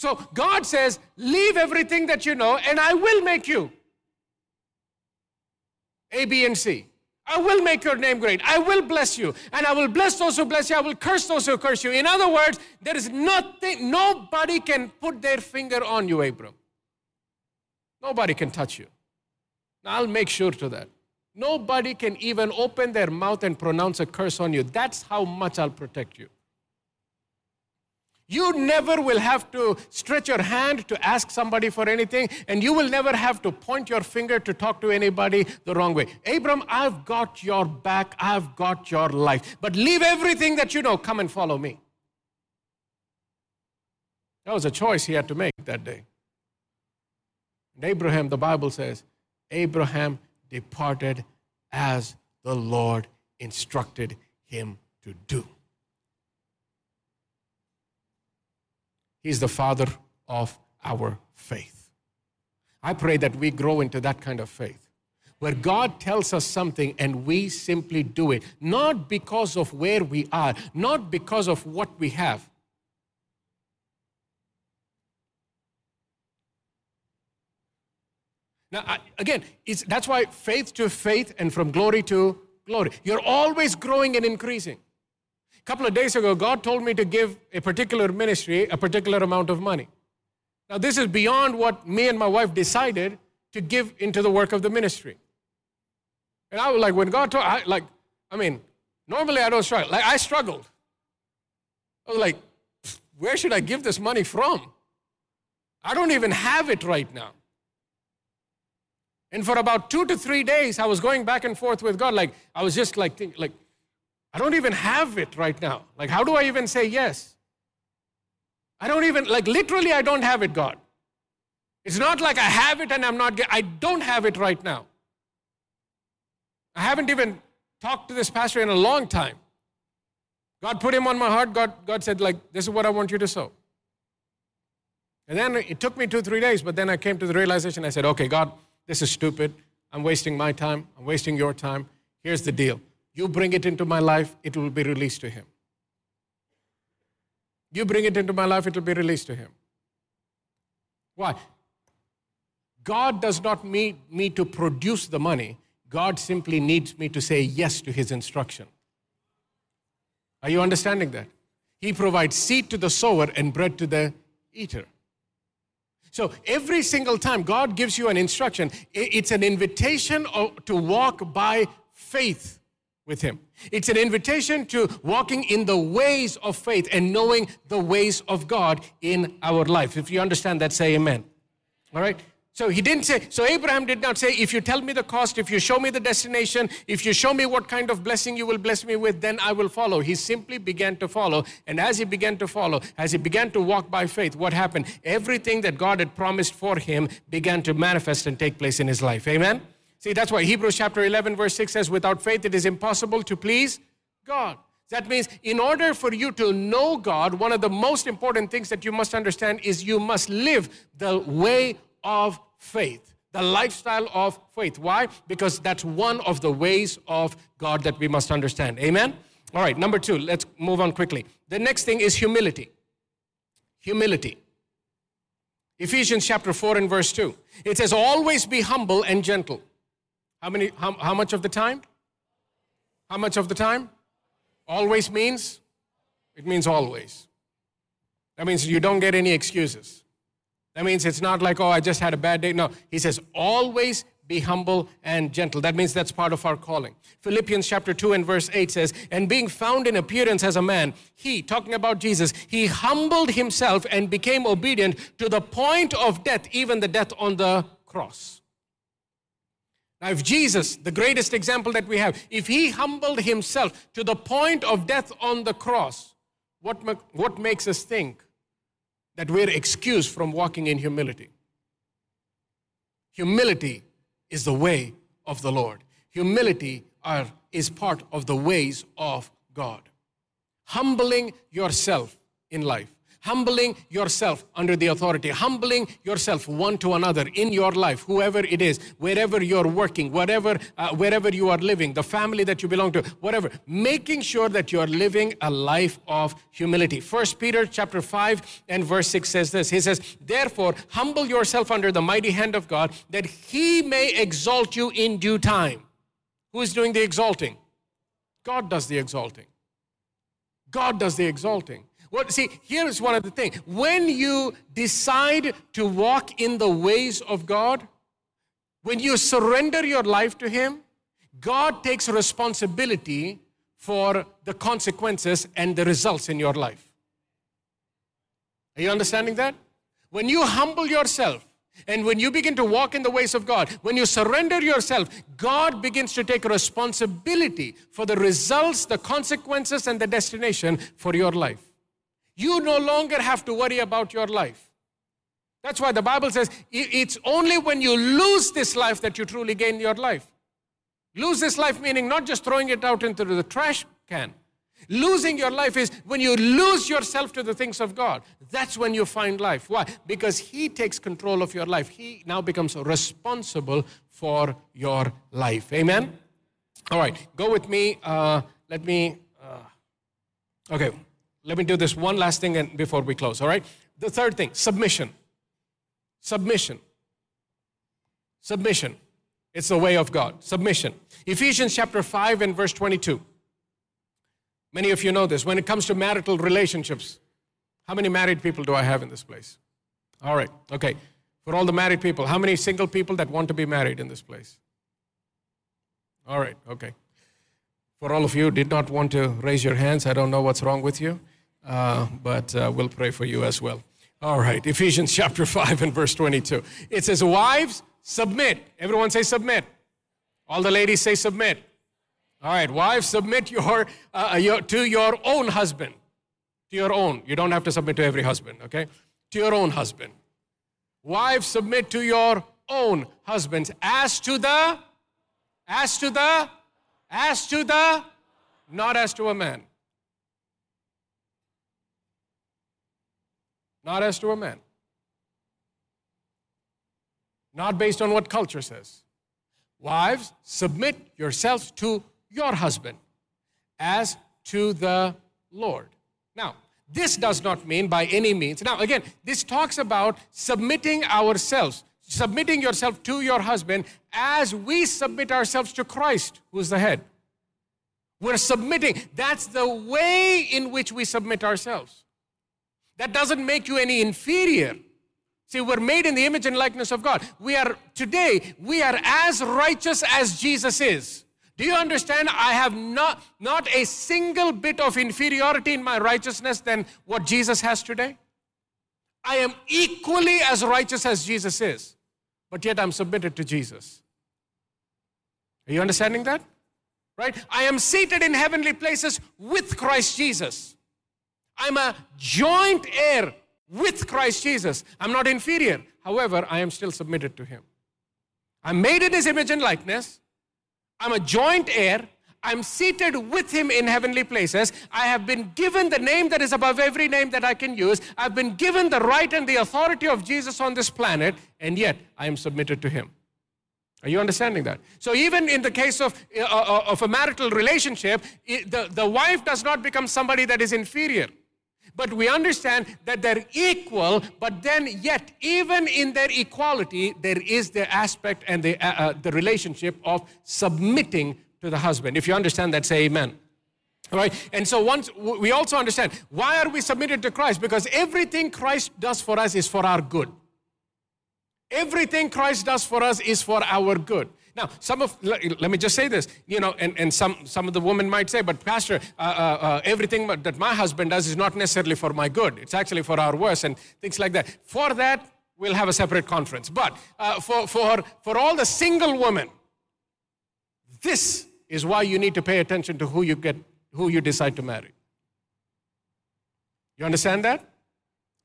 So God says, Leave everything that you know, and I will make you. A, B, and C. I will make your name great. I will bless you. And I will bless those who bless you. I will curse those who curse you. In other words, there is nothing, nobody can put their finger on you, Abram. Nobody can touch you. Now, I'll make sure to that. Nobody can even open their mouth and pronounce a curse on you. That's how much I'll protect you. You never will have to stretch your hand to ask somebody for anything, and you will never have to point your finger to talk to anybody the wrong way. Abram, I've got your back, I've got your life, but leave everything that you know, come and follow me. That was a choice he had to make that day. And Abraham, the Bible says, Abraham departed as the Lord instructed him to do. He's the father of our faith. I pray that we grow into that kind of faith where God tells us something and we simply do it, not because of where we are, not because of what we have. Now, I, again, that's why faith to faith and from glory to glory. You're always growing and increasing. A couple of days ago, God told me to give a particular ministry a particular amount of money. Now, this is beyond what me and my wife decided to give into the work of the ministry. And I was like, when God told, I, like, I mean, normally I don't struggle. Like, I struggled. I was like, where should I give this money from? I don't even have it right now. And for about two to three days, I was going back and forth with God. Like, I was just like, think, like, I don't even have it right now. Like, how do I even say yes? I don't even, like, literally, I don't have it, God. It's not like I have it and I'm not, I don't have it right now. I haven't even talked to this pastor in a long time. God put him on my heart. God, God said, like, this is what I want you to sow. And then it took me two, three days, but then I came to the realization. I said, okay, God, this is stupid. I'm wasting my time. I'm wasting your time. Here's the deal you bring it into my life, it will be released to him. You bring it into my life, it will be released to him. Why? God does not need me to produce the money. God simply needs me to say yes to his instruction. Are you understanding that? He provides seed to the sower and bread to the eater. So every single time God gives you an instruction, it's an invitation to walk by faith with Him. It's an invitation to walking in the ways of faith and knowing the ways of God in our life. If you understand that, say amen. All right? So he didn't say, so Abraham did not say, if you tell me the cost, if you show me the destination, if you show me what kind of blessing you will bless me with, then I will follow. He simply began to follow. And as he began to follow, as he began to walk by faith, what happened? Everything that God had promised for him began to manifest and take place in his life. Amen? See, that's why Hebrews chapter 11, verse 6 says, without faith it is impossible to please God. That means, in order for you to know God, one of the most important things that you must understand is you must live the way of faith, the lifestyle of faith. Why? Because that's one of the ways of God that we must understand. Amen? All right, number two, let's move on quickly. The next thing is humility. Humility. Ephesians chapter 4 and verse 2. It says, Always be humble and gentle. How, many, how, how much of the time? How much of the time? Always means? It means always. That means you don't get any excuses. That means it's not like, oh, I just had a bad day. No, he says, always be humble and gentle. That means that's part of our calling. Philippians chapter 2 and verse 8 says, And being found in appearance as a man, he, talking about Jesus, he humbled himself and became obedient to the point of death, even the death on the cross. Now, if Jesus, the greatest example that we have, if he humbled himself to the point of death on the cross, what, what makes us think that we're excused from walking in humility. Humility is the way of the Lord. Humility are, is part of the ways of God. Humbling yourself in life humbling yourself under the authority, humbling yourself one to another in your life, whoever it is, wherever you're working, whatever, uh, wherever you are living, the family that you belong to, whatever, making sure that you are living a life of humility. First Peter chapter 5 and verse 6 says this. He says, Therefore, humble yourself under the mighty hand of God, that he may exalt you in due time. Who is doing the exalting? God does the exalting. God does the exalting. See, here's one of the things. When you decide to walk in the ways of God, when you surrender your life to Him, God takes responsibility for the consequences and the results in your life. Are you understanding that? When you humble yourself and when you begin to walk in the ways of God, when you surrender yourself, God begins to take responsibility for the results, the consequences, and the destination for your life. You no longer have to worry about your life. That's why the Bible says it's only when you lose this life that you truly gain your life. Lose this life meaning not just throwing it out into the trash can. Losing your life is when you lose yourself to the things of God. That's when you find life. Why? Because He takes control of your life. He now becomes responsible for your life. Amen? All right, go with me. Uh, let me. Uh, okay, let me do this one last thing and before we close, all right? The third thing, submission. Submission. Submission. It's the way of God. Submission. Ephesians chapter 5 and verse 22. Many of you know this. When it comes to marital relationships, how many married people do I have in this place? All right, okay. For all the married people, how many single people that want to be married in this place? All right, okay. For all of you did not want to raise your hands, I don't know what's wrong with you uh, but uh, we'll pray for you as well. All right, Ephesians chapter 5 and verse 22. It says, Wives, submit. Everyone say submit. All the ladies say submit. All right, wives, submit your, uh, your, to your own husband. To your own. You don't have to submit to every husband, okay? To your own husband. Wives, submit to your own husbands. As to the, as to the, as to the, not as to a man. Not as to a man. Not based on what culture says. Wives, submit yourselves to your husband as to the Lord. Now, this does not mean by any means. Now, again, this talks about submitting ourselves, submitting yourself to your husband as we submit ourselves to Christ, who is the head. We're submitting. That's the way in which we submit ourselves. That doesn't make you any inferior. See, we're made in the image and likeness of God. We are, today, we are as righteous as Jesus is. Do you understand? I have not, not a single bit of inferiority in my righteousness than what Jesus has today. I am equally as righteous as Jesus is, but yet I'm submitted to Jesus. Are you understanding that? Right? I am seated in heavenly places with Christ Jesus. I'm a joint heir with Christ Jesus. I'm not inferior. However, I am still submitted to Him. I'm made in His image and likeness. I'm a joint heir. I'm seated with him in heavenly places. I have been given the name that is above every name that I can use. I've been given the right and the authority of Jesus on this planet, and yet I am submitted to him. Are you understanding that? So, even in the case of, uh, uh of a marital relationship, the, the wife does not become somebody that is inferior. But we understand that they're equal, but then yet, even in their equality, there is the aspect and the, uh, uh, the relationship of submitting to the husband. If you understand that, say amen. All right? And so once we also understand why are we submitted to Christ? Because everything Christ does for us is for our good. Everything Christ does for us is for our good. Now, some of, let me just say this, you know, and, and some, some of the women might say, but Pastor, uh, uh, uh, everything that my husband does is not necessarily for my good. It's actually for our worse and things like that. For that, we'll have a separate conference. But uh, for, for, for all the single women, this is why you need to pay attention to who you get, who you decide to marry. You understand that?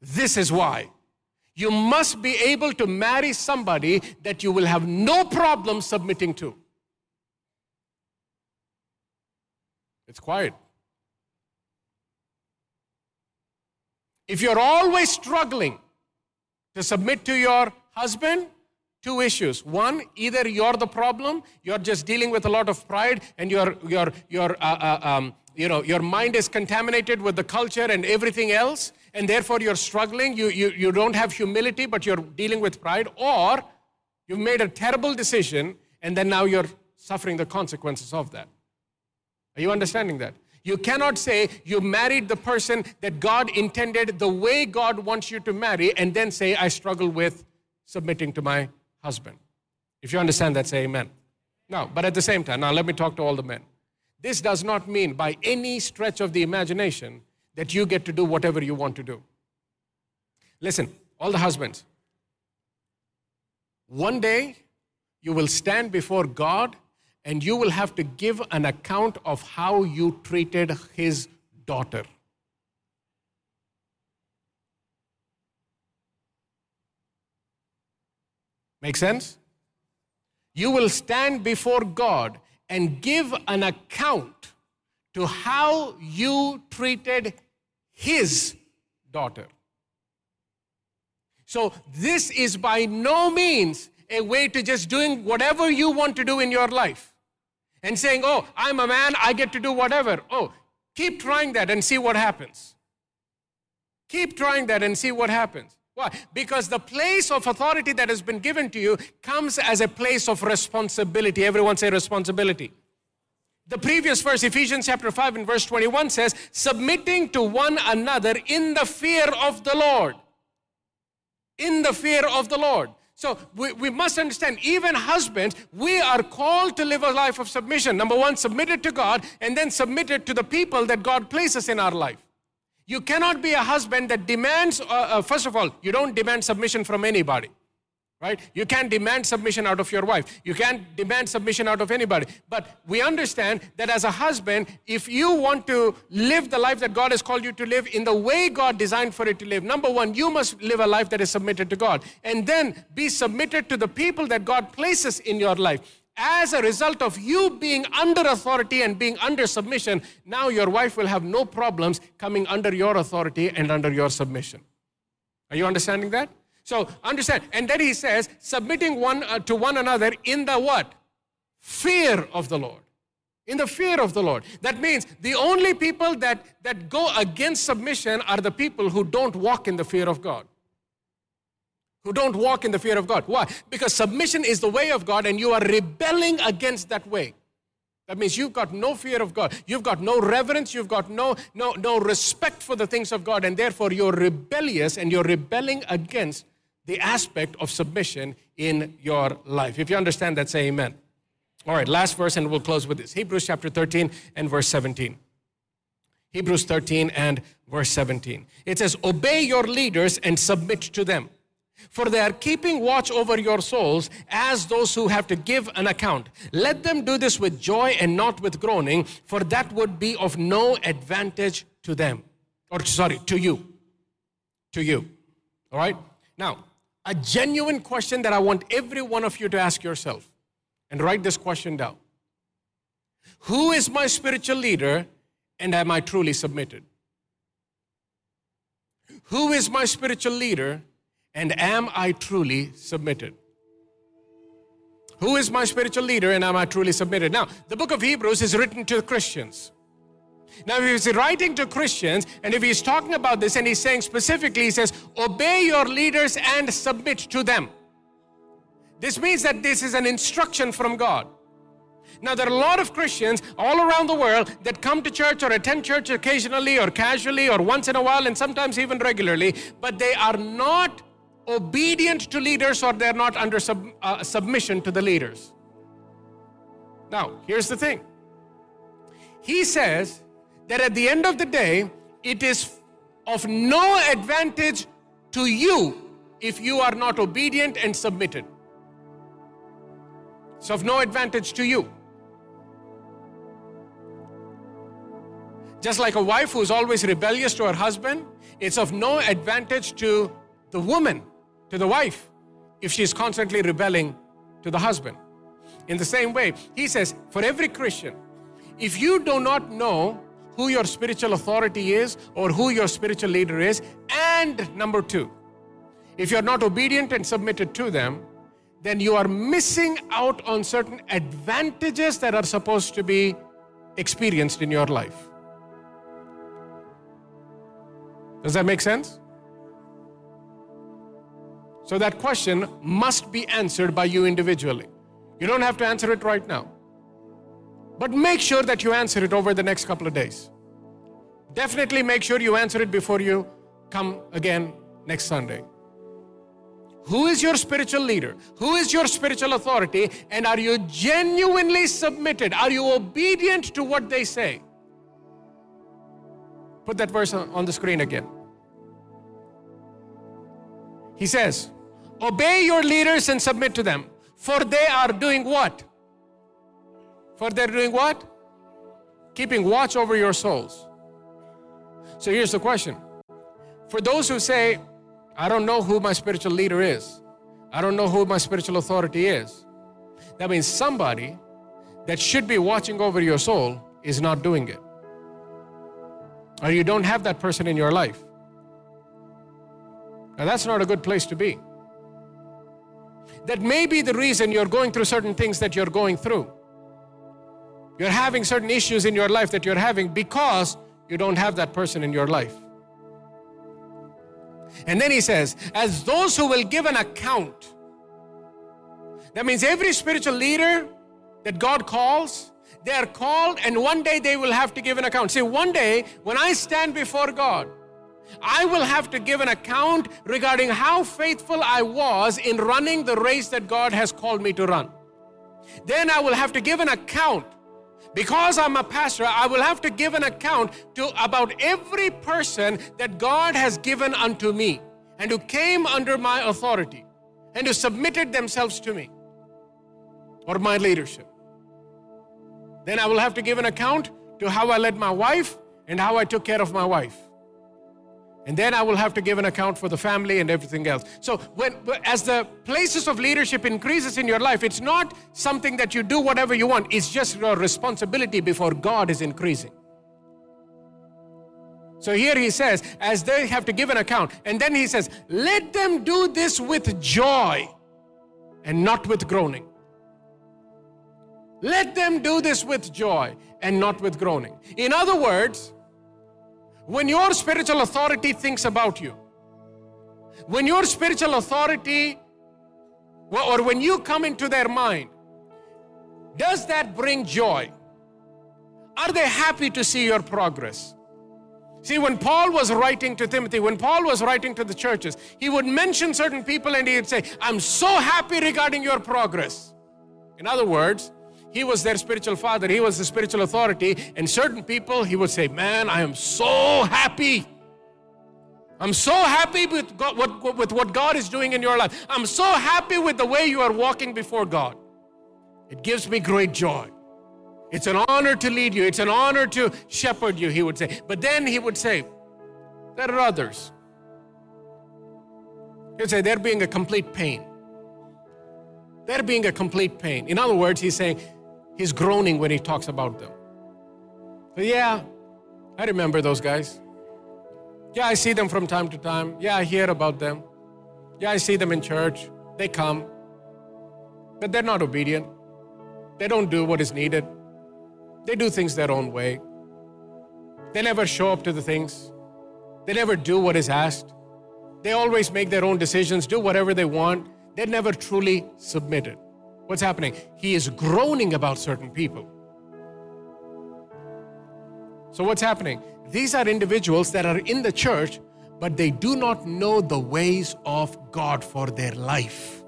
This is why. You must be able to marry somebody that you will have no problem submitting to. It's quiet. If you're always struggling to submit to your husband, two issues. One, either you're the problem, you're just dealing with a lot of pride, and your your your uh, uh, um, you know your mind is contaminated with the culture and everything else, and therefore you're struggling. You you you don't have humility, but you're dealing with pride, or you've made a terrible decision, and then now you're suffering the consequences of that. Are you understanding that? You cannot say you married the person that God intended the way God wants you to marry, and then say, I struggle with submitting to my husband. If you understand that, say amen. No, but at the same time, now let me talk to all the men. This does not mean by any stretch of the imagination that you get to do whatever you want to do. Listen, all the husbands, one day you will stand before God and you will have to give an account of how you treated his daughter. Make sense? You will stand before God and give an account to how you treated his daughter. So, this is by no means a way to just doing whatever you want to do in your life and saying, Oh, I'm a man, I get to do whatever. Oh, keep trying that and see what happens. Keep trying that and see what happens. Why? Because the place of authority that has been given to you comes as a place of responsibility. Everyone say responsibility. The previous verse, Ephesians chapter 5 and verse 21 says, submitting to one another in the fear of the Lord. In the fear of the Lord. So we, we must understand, even husbands, we are called to live a life of submission. Number one, submitted to God, and then submitted to the people that God places in our life. You cannot be a husband that demands, uh, uh, first of all, you don't demand submission from anybody. Right? You can't demand submission out of your wife. You can't demand submission out of anybody. But we understand that as a husband, if you want to live the life that God has called you to live in the way God designed for it to live, number one, you must live a life that is submitted to God. And then be submitted to the people that God places in your life as a result of you being under authority and being under submission, now your wife will have no problems coming under your authority and under your submission. Are you understanding that? So understand. And then he says, submitting one uh, to one another in the what? Fear of the Lord. In the fear of the Lord. That means the only people that, that go against submission are the people who don't walk in the fear of God who don't walk in the fear of God. Why? Because submission is the way of God and you are rebelling against that way. That means you've got no fear of God. You've got no reverence. You've got no, no, no respect for the things of God. And therefore, you're rebellious and you're rebelling against the aspect of submission in your life. If you understand that, say amen. All right, last verse, and we'll close with this Hebrews chapter 13 and verse 17. Hebrews 13 and verse 17. It says, Obey your leaders and submit to them, for they are keeping watch over your souls as those who have to give an account. Let them do this with joy and not with groaning, for that would be of no advantage to them. Or, sorry, to you. To you. All right? Now, a genuine question that I want every one of you to ask yourself and write this question down Who is my spiritual leader and am I truly submitted? Who is my spiritual leader and am I truly submitted? Who is my spiritual leader and am I truly submitted? Now, the book of Hebrews is written to Christians. Now, if he's writing to Christians and if he's talking about this and he's saying specifically, he says, Obey your leaders and submit to them. This means that this is an instruction from God. Now, there are a lot of Christians all around the world that come to church or attend church occasionally or casually or once in a while and sometimes even regularly, but they are not obedient to leaders or they're not under sub, uh, submission to the leaders. Now, here's the thing He says that at the end of the day, it is of no advantage to you if you are not obedient and submitted. It's of no advantage to you. Just like a wife who's always rebellious to her husband, it's of no advantage to the woman, to the wife, if she's constantly rebelling to the husband. In the same way, he says, for every Christian, if you do not know who your spiritual authority is or who your spiritual leader is, and number two, if you're not obedient and submitted to them, then you are missing out on certain advantages that are supposed to be experienced in your life. Does that make sense? So that question must be answered by you individually. You don't have to answer it right now. But make sure that you answer it over the next couple of days. Definitely make sure you answer it before you come again next Sunday. Who is your spiritual leader? Who is your spiritual authority? And are you genuinely submitted? Are you obedient to what they say? Put that verse on the screen again. He says, Obey your leaders and submit to them, for they are doing what? For they're doing what? Keeping watch over your souls. So here's the question For those who say, I don't know who my spiritual leader is, I don't know who my spiritual authority is, that means somebody that should be watching over your soul is not doing it. Or you don't have that person in your life. Now, that's not a good place to be. That may be the reason you're going through certain things that you're going through. You're having certain issues in your life that you're having because you don't have that person in your life. And then he says, as those who will give an account. That means every spiritual leader that God calls, they are called and one day they will have to give an account. See, one day when I stand before God, I will have to give an account regarding how faithful I was in running the race that God has called me to run. Then I will have to give an account. Because I'm a pastor, I will have to give an account to about every person that God has given unto me and who came under my authority and who submitted themselves to me or my leadership. Then I will have to give an account to how I led my wife and how I took care of my wife. And then I will have to give an account for the family and everything else. So when as the places of leadership increases in your life, it's not something that you do whatever you want. It's just your responsibility before God is increasing. So here he says, as they have to give an account, and then he says, let them do this with joy and not with groaning. Let them do this with joy and not with groaning. In other words, when your spiritual authority thinks about you, when your spiritual authority, or when you come into their mind, does that bring joy? Are they happy to see your progress? See, when Paul was writing to Timothy, when Paul was writing to the churches, he would mention certain people and he would say, I'm so happy regarding your progress. In other words, He was their spiritual father, he was the spiritual authority. And certain people, he would say, Man, I am so happy. I'm so happy with, God, what, with what God is doing in your life. I'm so happy with the way you are walking before God. It gives me great joy. It's an honor to lead you, it's an honor to shepherd you, he would say. But then he would say, There are others. He'd say, They're being a complete pain. They're being a complete pain. In other words, he's saying, He's groaning when he talks about them. So, yeah, I remember those guys. Yeah, I see them from time to time. Yeah, I hear about them. Yeah, I see them in church. They come. But they're not obedient. They don't do what is needed. They do things their own way. They never show up to the things. They never do what is asked. They always make their own decisions, do whatever they want. They never truly submitted. What's happening? He is groaning about certain people. So, what's happening? These are individuals that are in the church, but they do not know the ways of God for their life.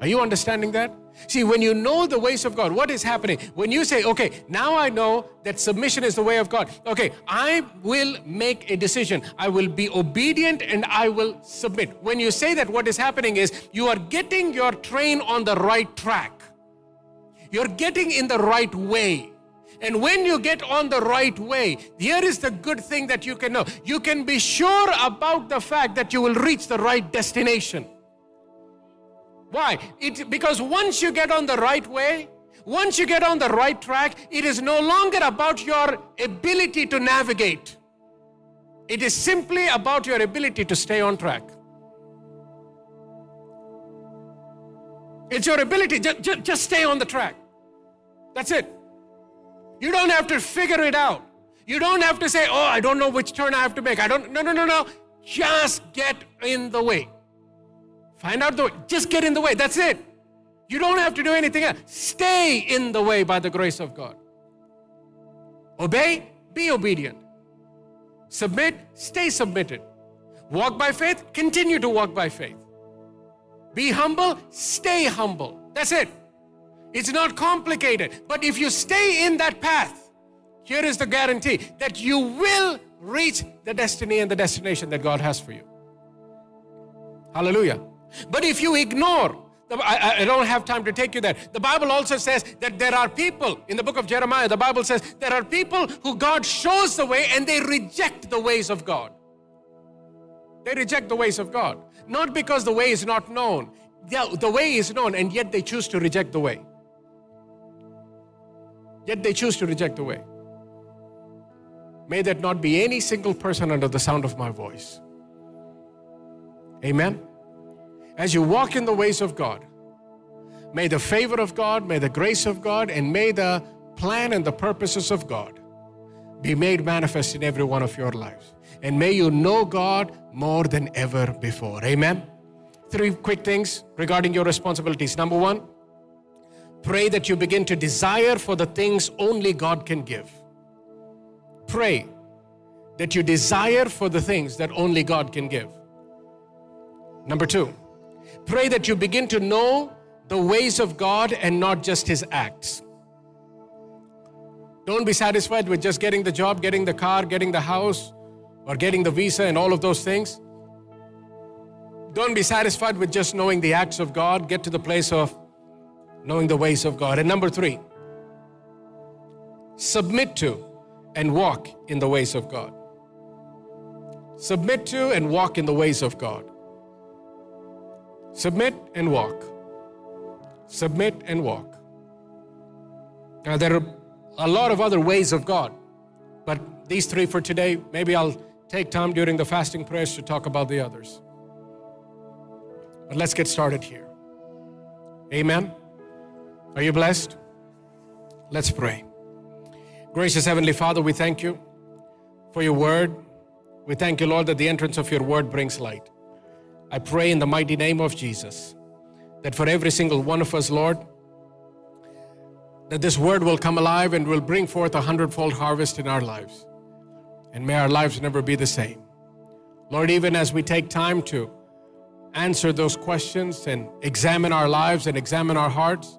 Are you understanding that? See, when you know the ways of God, what is happening? When you say, okay, now I know that submission is the way of God. Okay, I will make a decision. I will be obedient and I will submit. When you say that, what is happening is you are getting your train on the right track. You're getting in the right way. And when you get on the right way, here is the good thing that you can know. You can be sure about the fact that you will reach the right destination. Why? It, because once you get on the right way, once you get on the right track, it is no longer about your ability to navigate. It is simply about your ability to stay on track. It's your ability, just, just, just stay on the track. That's it. You don't have to figure it out. You don't have to say, oh, I don't know which turn I have to make. I don't, no, no, no, no. Just get in the way. Find out the way. Just get in the way. That's it. You don't have to do anything else. Stay in the way by the grace of God. Obey, be obedient. Submit, stay submitted. Walk by faith, continue to walk by faith. Be humble, stay humble. That's it. It's not complicated. But if you stay in that path, here is the guarantee that you will reach the destiny and the destination that God has for you. Hallelujah. But if you ignore, I, don't have time to take you there. The Bible also says that there are people, in the book of Jeremiah, the Bible says there are people who God shows the way and they reject the ways of God. They reject the ways of God. Not because the way is not known. The way is known and yet they choose to reject the way. Yet they choose to reject the way. May that not be any single person under the sound of my voice. Amen as you walk in the ways of God, may the favor of God, may the grace of God, and may the plan and the purposes of God be made manifest in every one of your lives. And may you know God more than ever before. Amen. Three quick things regarding your responsibilities. Number one, pray that you begin to desire for the things only God can give. Pray that you desire for the things that only God can give. Number two, Pray that you begin to know the ways of God and not just His acts. Don't be satisfied with just getting the job, getting the car, getting the house, or getting the visa and all of those things. Don't be satisfied with just knowing the acts of God. Get to the place of knowing the ways of God. And number three, submit to and walk in the ways of God. Submit to and walk in the ways of God. Submit and walk. Submit and walk. Now, there are a lot of other ways of God, but these three for today, maybe I'll take time during the fasting prayers to talk about the others. But let's get started here. Amen. Are you blessed? Let's pray. Gracious Heavenly Father, we thank you for your word. We thank you, Lord, that the entrance of your word brings light. I pray in the mighty name of Jesus that for every single one of us, Lord, that this word will come alive and will bring forth a hundredfold harvest in our lives. And may our lives never be the same. Lord, even as we take time to answer those questions and examine our lives and examine our hearts,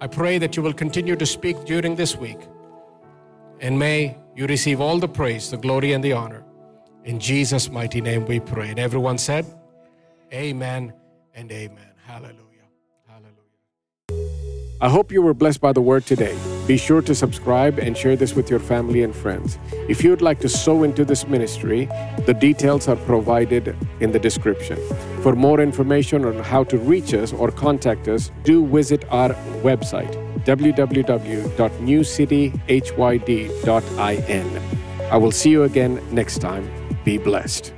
I pray that you will continue to speak during this week. And may you receive all the praise, the glory, and the honor. In Jesus' mighty name we pray. And everyone said, Amen and amen. Hallelujah. Hallelujah. I hope you were blessed by the word today. Be sure to subscribe and share this with your family and friends. If you would like to sow into this ministry, the details are provided in the description. For more information on how to reach us or contact us, do visit our website www.newcityhyd.in. I will see you again next time. Be blessed.